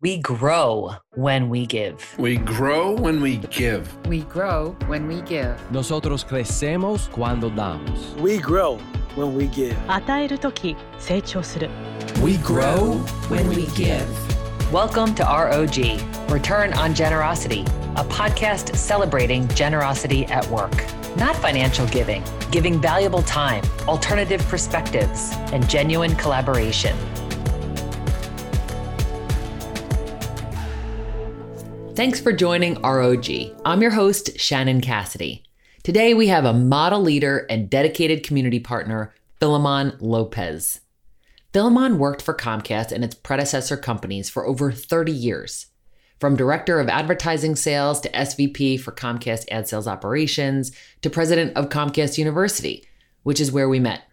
We grow when we give. We grow when we give. We grow when we give. Nosotros crecemos cuando damos. We grow when we give. 与えるとき成長する We grow when we give. Welcome to ROG, Return on Generosity, a podcast celebrating generosity at work. Not financial giving, giving valuable time, alternative perspectives, and genuine collaboration. Thanks for joining ROG. I'm your host, Shannon Cassidy. Today we have a model leader and dedicated community partner, Philemon Lopez. Philemon worked for Comcast and its predecessor companies for over 30 years. From director of advertising sales to SVP for Comcast ad sales operations to president of Comcast University, which is where we met.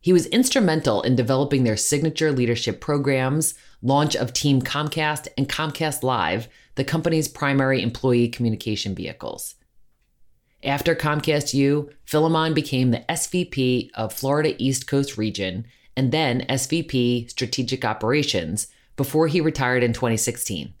He was instrumental in developing their signature leadership programs, launch of Team Comcast and Comcast Live, the company's primary employee communication vehicles. After Comcast U, Philemon became the SVP of Florida East Coast Region and then SVP Strategic Operations before he retired in 2016.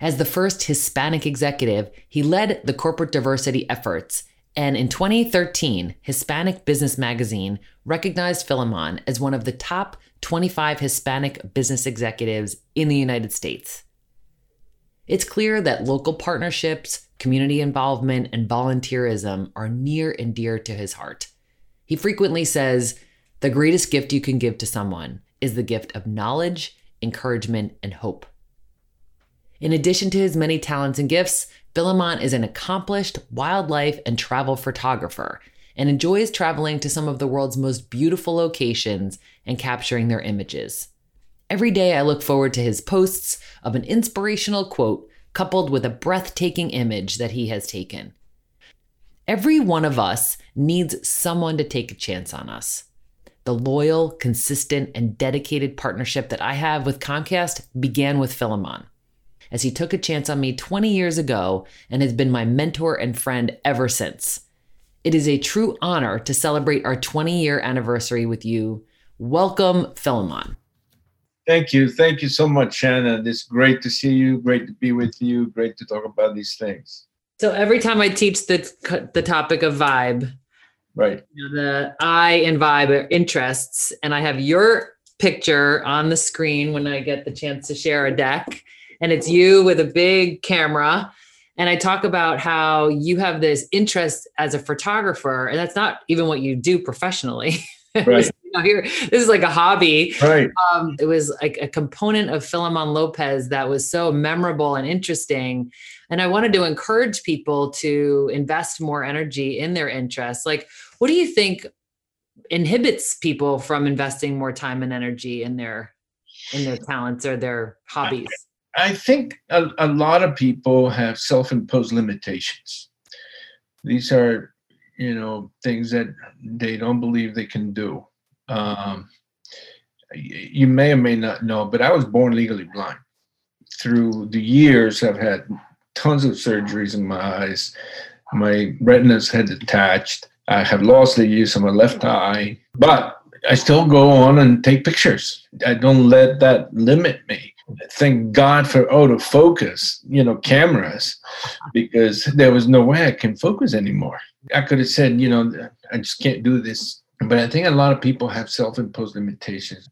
As the first Hispanic executive, he led the corporate diversity efforts, and in 2013, Hispanic Business Magazine recognized Philemon as one of the top 25 Hispanic business executives in the United States. It's clear that local partnerships, community involvement, and volunteerism are near and dear to his heart. He frequently says, The greatest gift you can give to someone is the gift of knowledge, encouragement, and hope. In addition to his many talents and gifts, Philemon is an accomplished wildlife and travel photographer and enjoys traveling to some of the world's most beautiful locations and capturing their images. Every day, I look forward to his posts of an inspirational quote coupled with a breathtaking image that he has taken. Every one of us needs someone to take a chance on us. The loyal, consistent, and dedicated partnership that I have with Comcast began with Philemon, as he took a chance on me 20 years ago and has been my mentor and friend ever since. It is a true honor to celebrate our 20 year anniversary with you. Welcome, Philemon. Thank you. Thank you so much, Shannon. It's great to see you. Great to be with you. Great to talk about these things. So every time I teach the the topic of vibe, Right. you know, the I and vibe are interests, and I have your picture on the screen when I get the chance to share a deck, and it's you with a big camera. And I talk about how you have this interest as a photographer, and that's not even what you do professionally. Right. know, here, this is like a hobby Right. um, it was like a component of Philemon Lopez that was so memorable and interesting. And I wanted to encourage people to invest more energy in their interests. Like, what do you think inhibits people from investing more time and energy in their in their talents or their hobbies? I think a, a lot of people have self-imposed limitations. These are, you know, things that they don't believe they can do. Um, you may or may not know, but I was born legally blind. Through the years, I've had tons of surgeries in my eyes. My retinas had detached. I have lost the use of my left eye, but I still go on and take pictures. I don't let that limit me. Thank God for autofocus, you know, cameras, because there was no way I can focus anymore. I could have said, you know, I just can't do this. But I think a lot of people have self imposed limitations.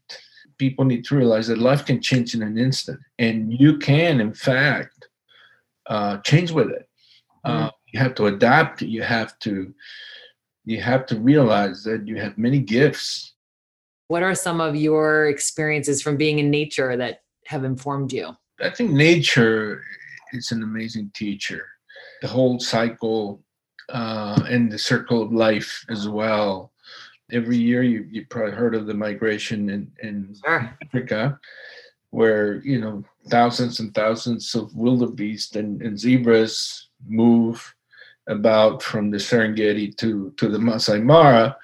People need to realize that life can change in an instant, and you can, in fact, uh, change with it. Uh, you have to adapt. You have to, you have to realize that you have many gifts What are some of your experiences from being in nature that have informed you? I think nature is an amazing teacher. The whole cycle uh, and the circle of life as well. Every year, you you probably heard of the migration in, in Sure. Africa, where you know thousands and thousands of wildebeest and, and zebras move about from the Serengeti to to the Masai Mara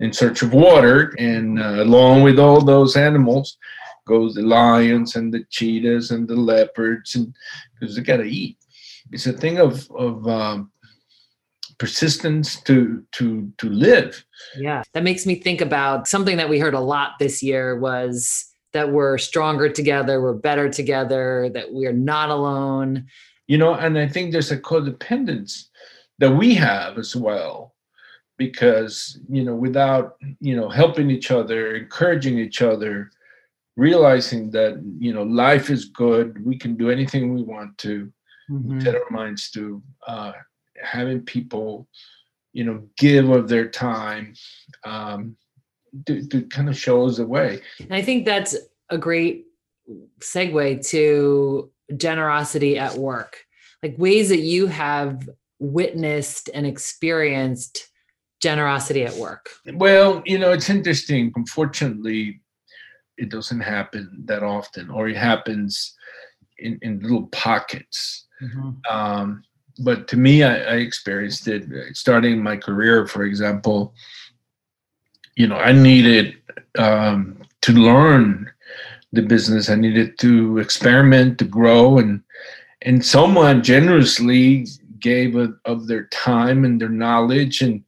in search of water, and uh, along with all those animals goes the lions and the cheetahs and the leopards, and because they gotta eat. It's a thing of of um, persistence to to to live. Yeah. That makes me think about something that we heard a lot this year was that we're stronger together, we're better together, that we're not alone. You know, and I think there's a codependence that we have as well because you know without you know helping each other encouraging each other realizing that you know life is good we can do anything we want to Mhm. set our minds to uh, having people you know give of their time um, to, to kind of show us the way. And I think that's a great segue to generosity at work, like ways that you have witnessed and experienced generosity at work. well you know it's interesting. Unfortunately it doesn't happen that often or it happens in, in little pockets. Um, but to me I, I experienced it uh, starting my career for example you know i needed um, to learn the business. I needed to experiment to grow and and someone generously gave of, of their time and their knowledge and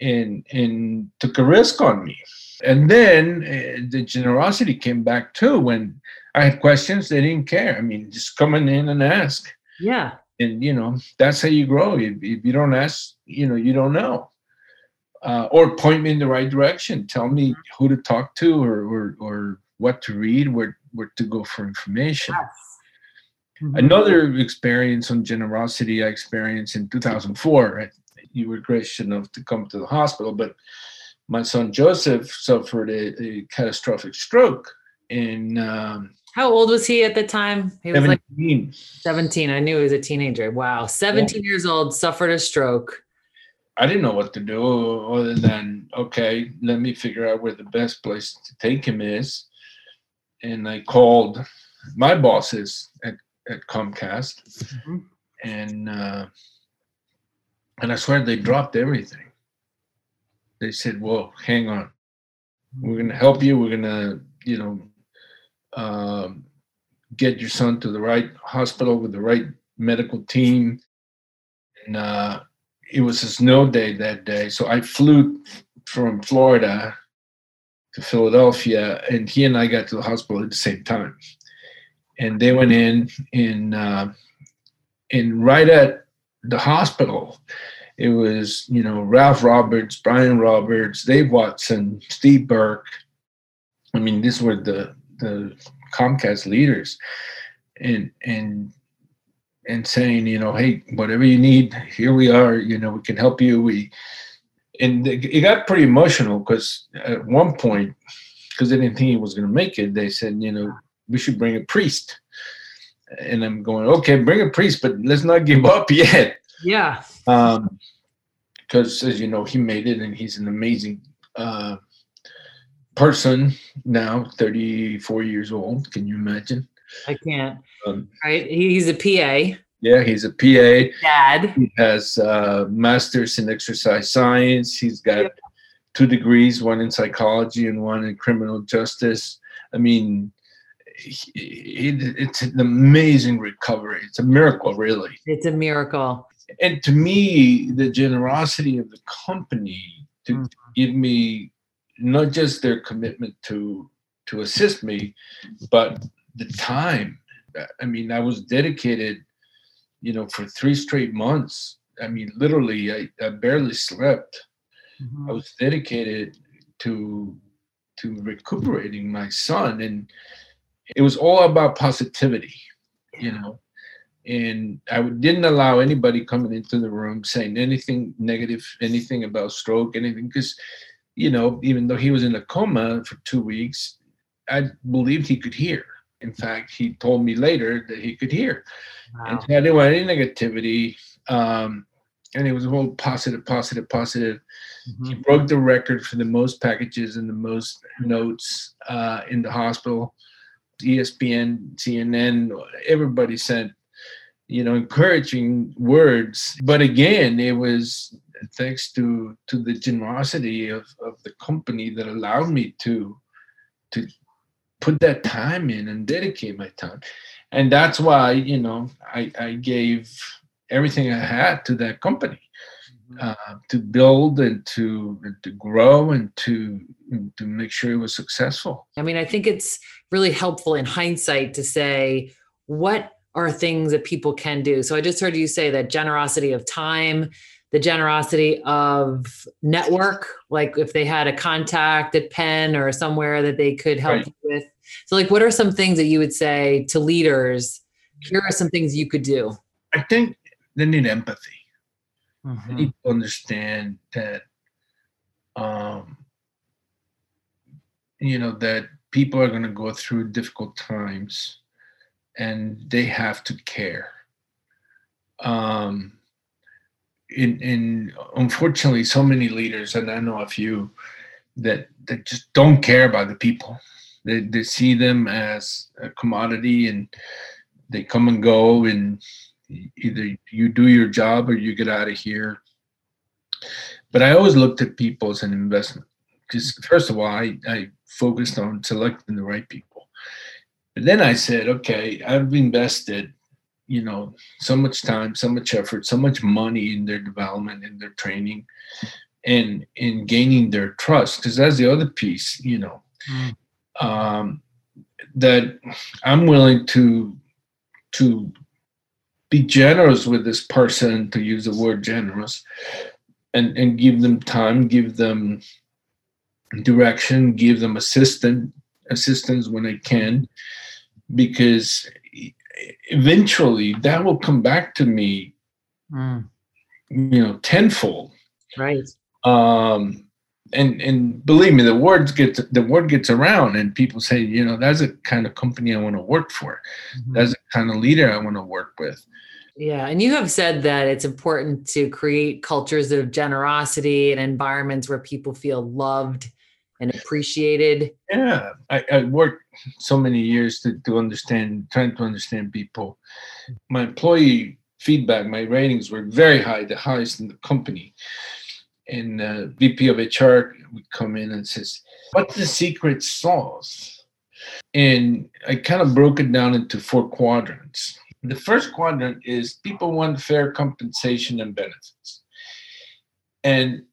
and and took a risk on me. And then uh, the generosity came back too when i had questions they didn't care. I mean just coming in and ask. Yeah. And you know that's how you grow. If, if you don't ask you know you don't know. Uh, or point me in the right direction. Tell me who to talk to or or, or what to read where where to go for information. Mhm. another experience on generosity i experienced in 2004 I- you were gracious enough to come to the hospital but my son joseph suffered a, a catastrophic stroke in um, How old was he at the time? He was like 17 17. I knew he was a teenager. Wow. 17 years old, suffered a stroke. I didn't know what to do other than okay, let me figure out where the best place to take him is. And I called my bosses at, at Comcast, Mhm. and uh, and I swear they dropped everything. They said, "Well, hang on, we're gonna help you. We're gonna, you know, um, get your son to the right hospital with the right medical team." And uh, it was a snow day that day, so I flew from Florida to Philadelphia, and he and I got to the hospital at the same time. And they went in, in, uh, and right at the hospital, it was you know Ralph Roberts, Brian Roberts, Dave Watson, Steve Burke. I mean, these were the the Comcast leaders, and and and saying, you know, hey, whatever you need, here we are. You know, we can help you. We and it got pretty emotional because at one point, because they didn't think he was going to make it, they said, you know, we should bring a priest. And I'm going, okay, bring a priest, but let's not give up yet. Yeah. Um, because as you know, he made it, and he's an amazing uh, person now, 34 years old. Can you imagine? I can't. Um, Right. He's a PA. yeah, he's a PA. Dad. He has a masters in exercise science. He's got two degrees, one in psychology and one in criminal justice. I mean, he, he- it's an amazing recovery. It's a miracle, really. It's a miracle. And to me, the generosity of the company to Mhm. give me not just their commitment to to assist me, but the time. I mean, I was dedicated, you know, for three straight months. I mean, literally, I, I barely slept. Mhm. I was dedicated to to recuperating my son, and it was all about positivity, you know. And I didn't allow anybody coming into the room saying anything negative, anything about stroke, anything, because, you know, even though he was in a coma for two weeks, I believed he could hear. In fact, he told me later that he could hear. And Wow. so I didn't want any negativity. Um, and it was all positive, positive, positive. He Mhm. broke the record for the most packages and the most notes uh, in the hospital. ESPN, CNN, everybody sent, you know, encouraging words. But again, it was thanks to to the generosity of, of the company that allowed me to to put that time in and dedicate my time. And that's why, you know, I, I gave everything I had to that company uh, to build and to to grow and to to make sure it was successful. I mean, I think it's really helpful in hindsight to say what are things that people can do. So I just heard you say that generosity of time, the generosity of network, like if they had a contact at Penn or somewhere that they could help Right. you with. So, like, what are some things that you would say to leaders? Here are some things you could do. I think they need empathy. They Mhm. need to understand that, um, you know, that people are going to go through difficult times, and they have to care. Um, in in unfortunately, so many leaders, and I know a few, that that just don't care about the people. They they see them as a commodity, and they come and go, and either you do your job or you get out of here. But I always looked at people as an investment. Because first of all, I, I focused on selecting the right people. But then I said, okay, I've invested, you know, so much time, so much effort, so much money in their development, in their training, and in gaining their trust. Because that's the other piece, you know, Mm. um, that I'm willing to to be generous with this person to use the word generous and and give them time give them direction give them assistant assistance when i can because eventually that will come back to me Mm, you know tenfold right. um and and believe me the words get the word gets around and people say you know that's the kind of company i want to work for Mhm. that's the kind of leader i want to work with Yeah, and you have said that it's important to create cultures of generosity and environments where people feel loved and appreciated. Yeah, I, I worked so many years to, to understand, trying to understand people. My employee feedback, my ratings were very high, the highest in the company. And uh, VP of HR would come in and says, "What's the secret sauce?" And I kind of broke it down into four quadrants. The first quadrant is people want fair compensation and benefits. And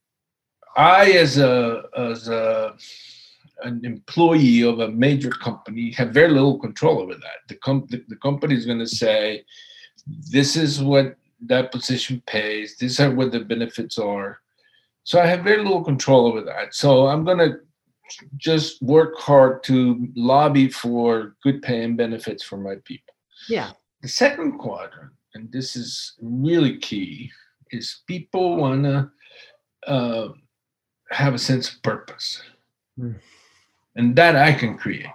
I, as a as a an employee of a major company, have very little control over that. The com- the, the company is going to say, "This is what that position pays. These are what the benefits are." So I have very little control over that. So I'm going to just work hard to lobby for good pay and benefits for my people. Yeah. The second quadrant, and this is really key, is people want to uh, have a sense of purpose. Hmm. And that I can create.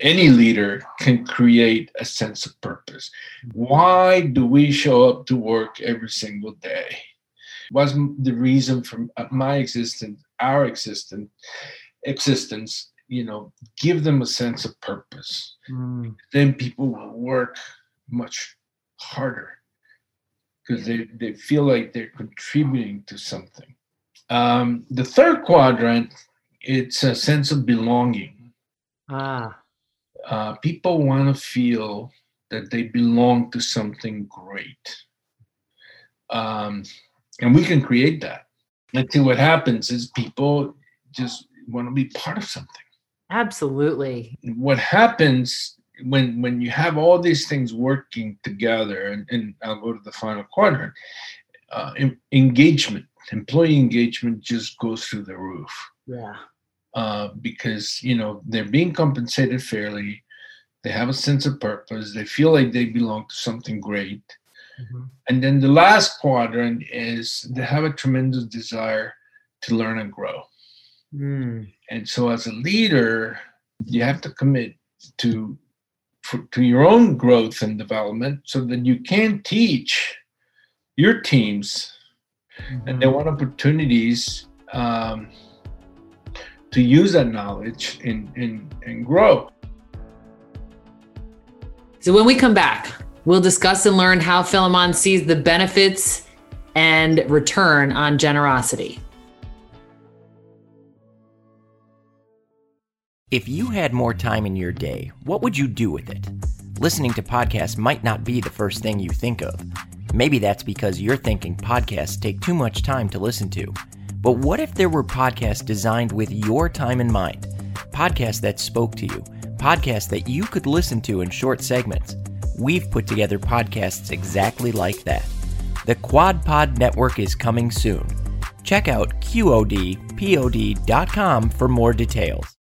Any leader can create a sense of purpose. Why do we show up to work every single day? What's the reason for my existence, our existence, existence? You know, give them a sense of purpose Mm, then people will work much harder because they, they feel like they're contributing to something. Um, the third quadrant, it's a sense of belonging. Ah, Uh, people want to feel that they belong to something great. Um, and we can create that. And see what happens is people just want to be part of something. absolutely. what happens when when you have all these things working together and, and i'll go to the final quadrant uh, en- engagement employee engagement just goes through the roof. Yeah. uh, because you know they're being compensated fairly. They have a sense of purpose. They feel like they belong to something great. Mhm. and then the last quadrant is they have a tremendous desire to learn and grow. Mm, and so as a leader you have to commit to for, to your own growth and development so that you can teach your teams and they want opportunities um, to use that knowledge and, and, and grow So when we come back, we'll discuss and learn how Philemon sees the benefits and return on generosity. If you had more time in your day, what would you do with it? Listening to podcasts might not be the first thing you think of. Maybe that's because you're thinking podcasts take too much time to listen to. But what if there were podcasts designed with your time in mind? Podcasts that spoke to you, podcasts that you could listen to in short segments. We've put together podcasts exactly like that. The Quad Pod Network is coming soon. Check out QODPOD.com for more details.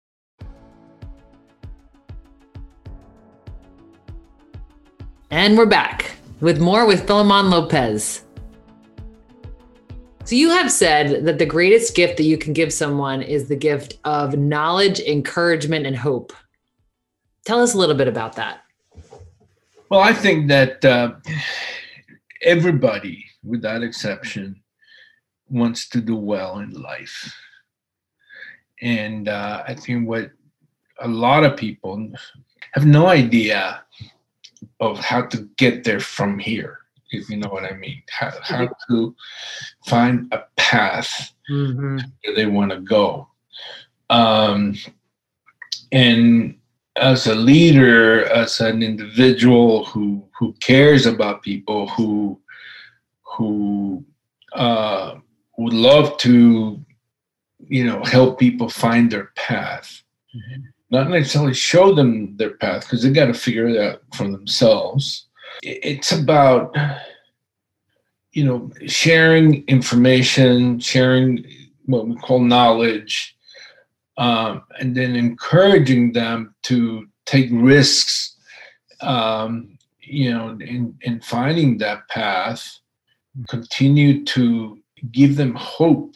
And we're back with more with Philemon Lopez. So, you have said that the greatest gift that you can give someone is the gift of knowledge, encouragement, and hope. Tell us a little bit about that. Well, I think that uh, everybody, without exception, wants to do well in life. And uh, I think what a lot of people have no idea of how to get there from here, if you know what I mean. How, how to find a path Mm-hmm. where they want to go. Um, and as a leader, as an individual who who cares about people, who who uh, would love to, you know, help people find their path. Not necessarily show them their path because they got to figure it out for themselves. It's about, you know, sharing information, sharing what we call knowledge, um, and then encouraging them to take risks, um, you know, in, in finding that path, continue to give them hope.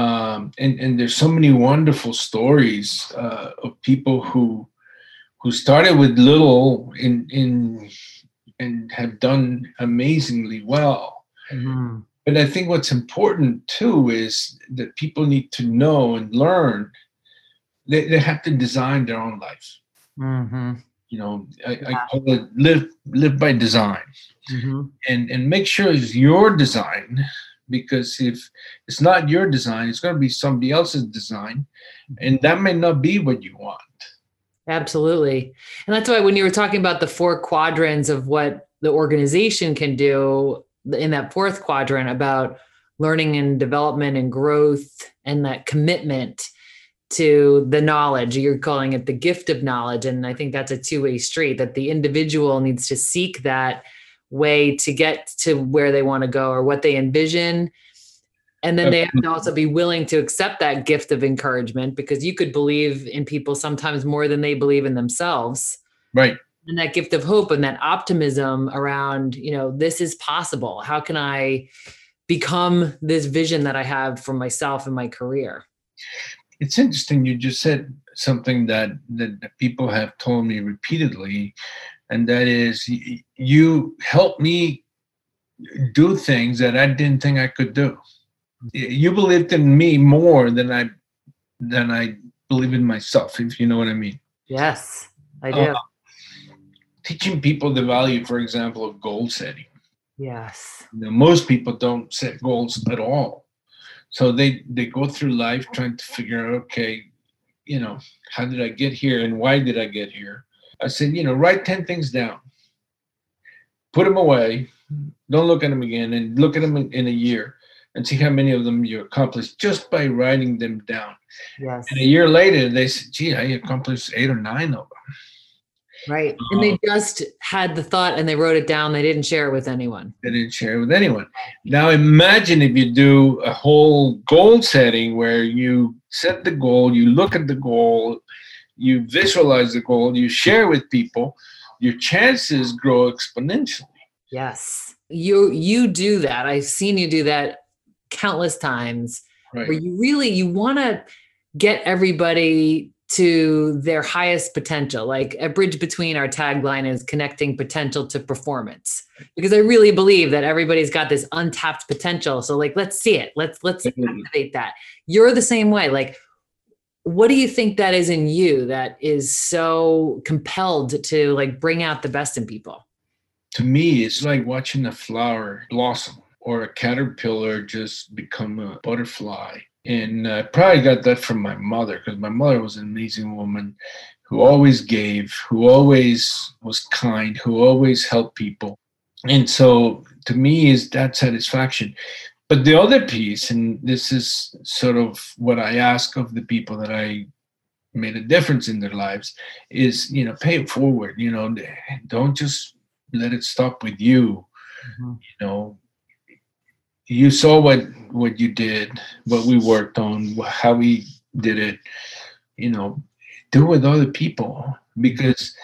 Um, and, and there's so many wonderful stories uh, of people who who started with little in in and have done amazingly well. Mm-hmm. But I think what's important too is that people need to know and learn. They, they have to design their own life. Mm-hmm. You know, I, I call it live live by design, Mm-hmm. and and make sure it's your design, because if it's not your design, it's going to be somebody else's design, and mm-hmm. that may not be what you want. Absolutely. And that's why when you were talking about the four quadrants of what the organization can do in that fourth quadrant about learning and development and growth and that commitment to the knowledge, you're calling it the gift of knowledge. And I think that's a two way street that the individual needs to seek that way to get to where they want to go or what they envision and then they have to also be willing to accept that gift of encouragement because you could believe in people sometimes more than they believe in themselves Right. and that gift of hope and that optimism around you know this is possible how can i become this vision that i have for myself and my career It's interesting. You just said something that that that people have told me repeatedly, and that is you help me do things that I didn't think I could do. You believed in me more than I than I believe in myself, if you know what I mean. yes i do Uh, Teaching people the value, for example, of goal setting. yes You know, most people don't set goals at all. So they they go through life trying to figure out, okay, you know, how did I get here and why did I get here? I said, you know, write 10 things down. Put them away. Don't look at them again and look at them in, in a year and see how many of them you accomplished just by writing them down. yes And a year later, they said, gee, I accomplished eight or nine of them. right and they um, just had the thought and they wrote it down they didn't share it with anyone They didn't share it with anyone. Now imagine if you do a whole goal setting where you set the goal, you look at the goal, you visualize the goal, you share with people, your chances grow exponentially. yes. You you do that. I've seen you do that countless times Right. where you really you want to get everybody to their highest potential. Like a bridge between our tagline is connecting potential to performance. Because i really believe that everybody's got this untapped potential. So like let's see it. Let's let's activate that. You're the same way. Like what do you think that is in you that is so compelled to like bring out the best in people To me, it's like watching a flower blossom or a caterpillar just become a butterfly. And I probably got that from my mother because my mother was an amazing woman who always gave, who always was kind, who always helped people. and so to me is that satisfaction but the other piece and this is sort of what i ask of the people that i made a difference in their lives is you know pay it forward you know don't just let it stop with you mm-hmm. you know you saw what what you did what we worked on how we did it you know do it with other people because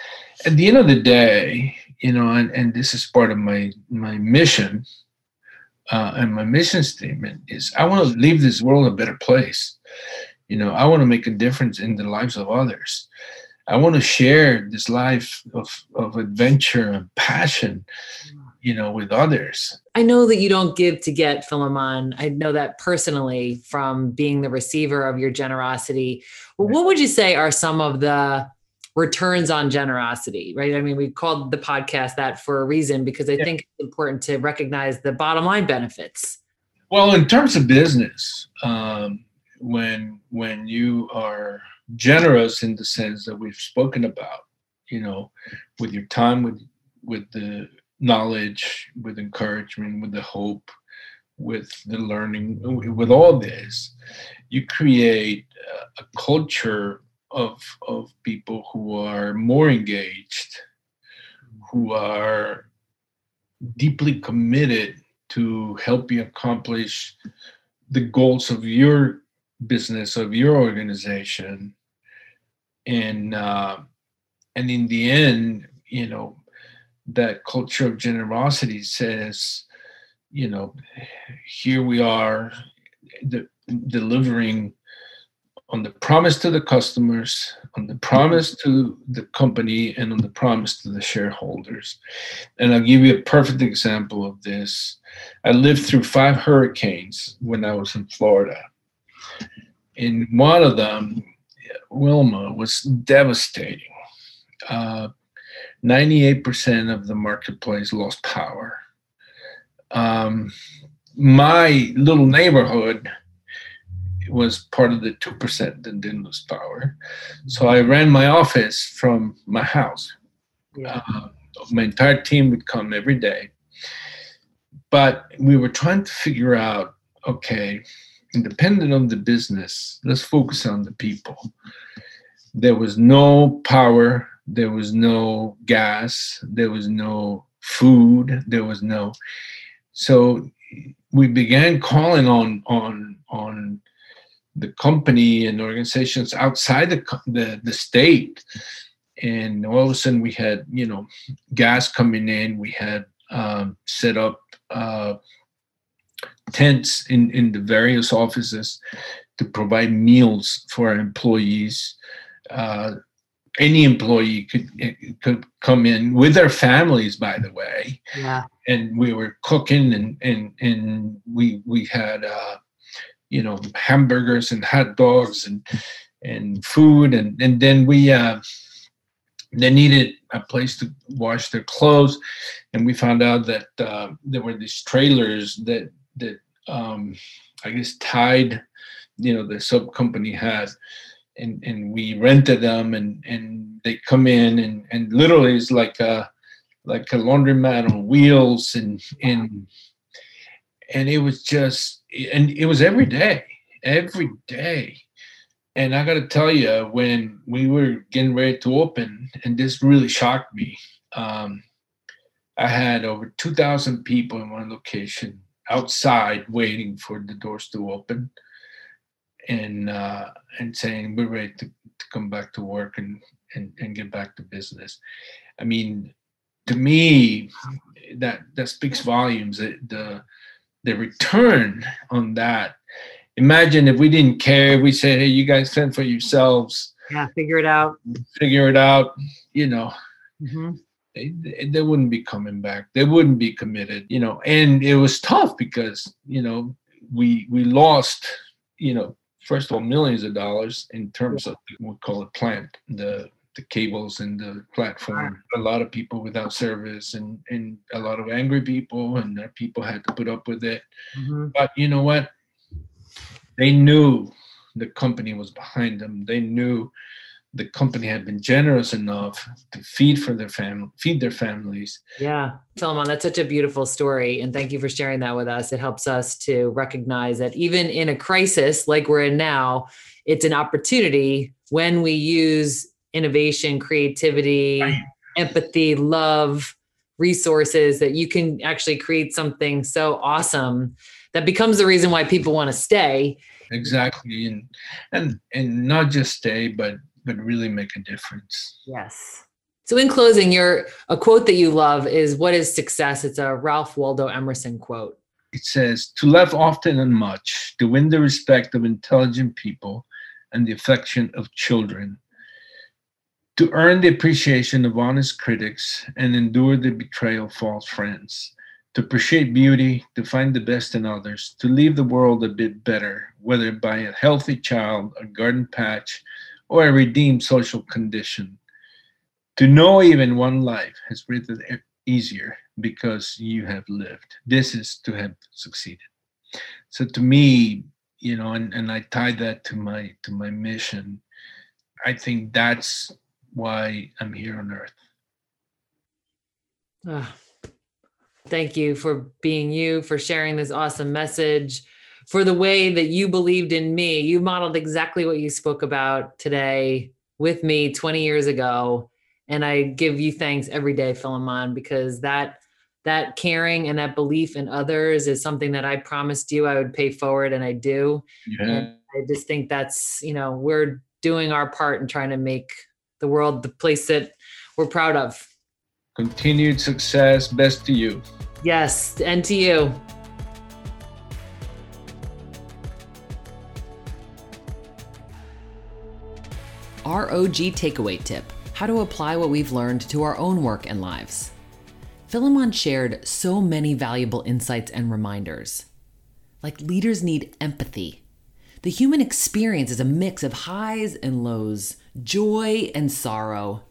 at the end of the day you know and, and this is part of my my mission uh, and my mission statement is i want to leave this world a better place. You know i want to make a difference in the lives of others. I want to share this life of, of adventure and passion you know with others. I know that you don't give to get philemon. I know that personally from being the receiver of your generosity. Well, what would you say are some of the returns on generosity, right? I mean, we called the podcast that for a reason because I yeah. think it's important to recognize the bottom line benefits. Well, in terms of business, um, when when you are generous in the sense that we've spoken about, you know, with your time, with with the knowledge, with encouragement, with the hope, with the learning, with all this, you create a culture of of people who are more engaged, who are deeply committed to help you accomplish the goals of your business of your organization. And uh, and in the end you know that culture of generosity says you know here we are de- delivering on the promise to the customers, on the promise to the company, and on the promise to the shareholders. And I'll give you a perfect example of this. I lived through five hurricanes when I was in Florida. In one of them, Wilma was devastating. Uh, 98% of the marketplace lost power. Um, my little neighborhood was part of the 2% that didn't lose power. So I ran my office from my house. Yeah. Uh, my entire team would come every day. But we were trying to figure out okay, independent of the business, let's focus on the people. There was no power, there was no gas, there was no food, there was no. So we began calling on on on the company and organizations outside the, the, the state. And all of a sudden we had you know gas coming in. We had um, set up uh, tents in in the various offices to provide meals for our employees. Uh, any employee could could come in with their families by the way. Yeah. And we were cooking and and and we we had uh, you know hamburgers and hot dogs and and food. And and then we uh, they needed a place to wash their clothes. And we found out that uh, there were these trailers that that um, I guess tied you know the sub company has. And and we rented them and and they come in and and literally it's like a like a laundromat on wheels and and and it was just and it was every day every day. And i got to tell you when we were getting ready to open and this really shocked me um, i had over 2000 people in one location outside waiting for the doors to open and uh, and saying we're ready to, to come back to work and, and and get back to business. I mean to me that that speaks volumes. The the return on that. Imagine if we didn't care, we said, "Hey, you guys fend for yourselves." Yeah, figure it out. Figure it out. You know, mm-hmm. they, they wouldn't be coming back. They wouldn't be committed. You know, and it was tough because you know we we lost. You know, first of all, millions of dollars in terms of what we call it plant the the cables and the platform. A lot of people without service and, and a lot of angry people, and people had to put up with it. Mm-hmm. But you know what? They knew the company was behind them. They knew the company had been generous enough to feed for their family, feed their families. Yeah, Philemon, that's such a beautiful story, and thank you for sharing that with us. It helps us to recognize that even in a crisis like we're in now, it's an opportunity when we use innovation, creativity, right. empathy, love, resources that you can actually create something so awesome that becomes the reason why people want to stay exactly and and and not just stay but but really make a difference. Yes. So in closing, your a quote that you love is what is success? It's a Ralph Waldo Emerson quote. It says, to love often and much, to win the respect of intelligent people and the affection of children, to earn the appreciation of honest critics and endure the betrayal of false friends, to appreciate beauty, to find the best in others, to leave the world a bit better, whether by a healthy child, a garden patch, or a redeemed social condition. To know even one life has breathed easier because you have lived. This is to have succeeded. So to me, you know, and, and I tie that to my to my mission. I think that's why I'm here on earth. Ah, thank you for being you, for sharing this awesome message for the way that you believed in me. You modeled exactly what you spoke about today with me 20 years ago. And I give you thanks every day, Philemon, because that that caring and that belief in others is something that I promised you I would pay forward and I do. Yeah. And I just think that's, you know, we're doing our part in trying to make the world the place that we're proud of. Continued success. Best to you. Yes, and to you. ROG takeaway tip how to apply what we've learned to our own work and lives. Philemon shared so many valuable insights and reminders. Like leaders need empathy. The human experience is a mix of highs and lows, joy and sorrow.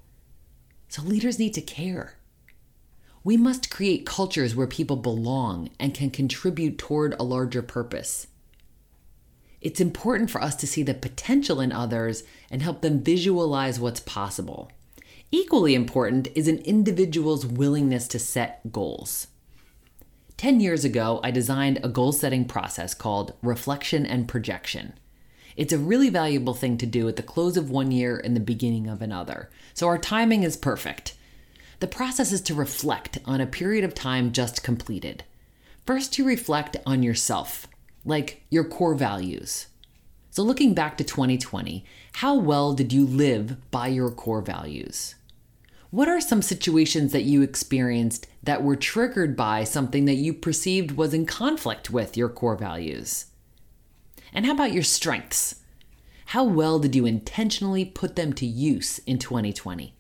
So leaders need to care. We must create cultures where people belong and can contribute toward a larger purpose. It's important for us to see the potential in others and help them visualize what's possible. Equally important is an individual's willingness to set goals. 10 years ago, I designed a goal setting process called reflection and projection. It's a really valuable thing to do at the close of one year and the beginning of another, so our timing is perfect. The process is to reflect on a period of time just completed. First, you reflect on yourself like your core values. So, looking back to 2020, how well did you live by your core values? What are some situations that you experienced that were triggered by something that you perceived was in conflict with your core values? And how about your strengths? How well did you intentionally put them to use in 2020?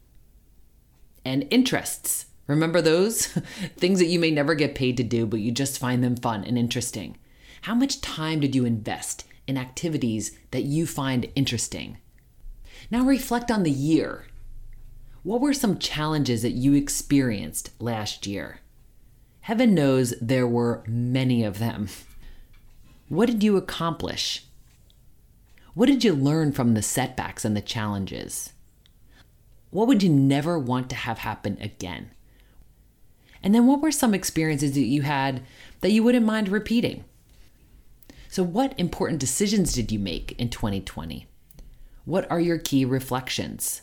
And interests. Remember those? Things that you may never get paid to do, but you just find them fun and interesting. How much time did you invest in activities that you find interesting? Now reflect on the year. What were some challenges that you experienced last year? Heaven knows there were many of them. What did you accomplish? What did you learn from the setbacks and the challenges? What would you never want to have happen again? And then what were some experiences that you had that you wouldn't mind repeating? So, what important decisions did you make in 2020? What are your key reflections?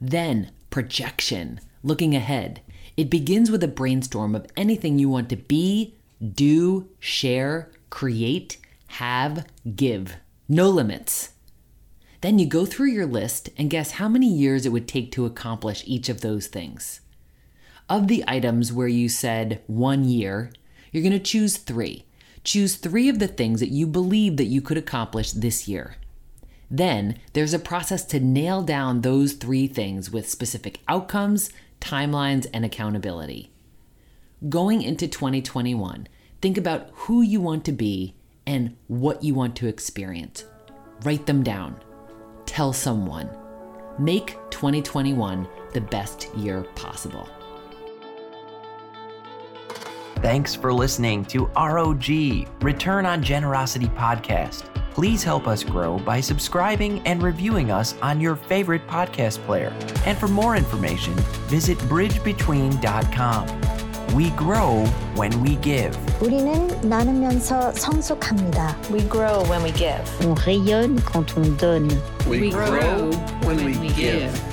Then, projection, looking ahead. It begins with a brainstorm of anything you want to be, do, share, create, have, give. No limits. Then you go through your list and guess how many years it would take to accomplish each of those things. Of the items where you said one year, you're going to choose three Choose three of the things that you believe that you could accomplish this year. Then there's a process to nail down those three things with specific outcomes, timelines, and accountability. Going into 2021, think about who you want to be and what you want to experience. Write them down. Tell someone. Make 2021 the best year possible. Thanks for listening to ROG, Return on Generosity Podcast. Please help us grow by subscribing and reviewing us on your favorite podcast player. And for more information, visit bridgebetween.com. We grow when we give. 우리는 나누면서 성숙합니다. We grow when we give. On rayonne quand on donne. We, We grow, grow when, when we, we give. give.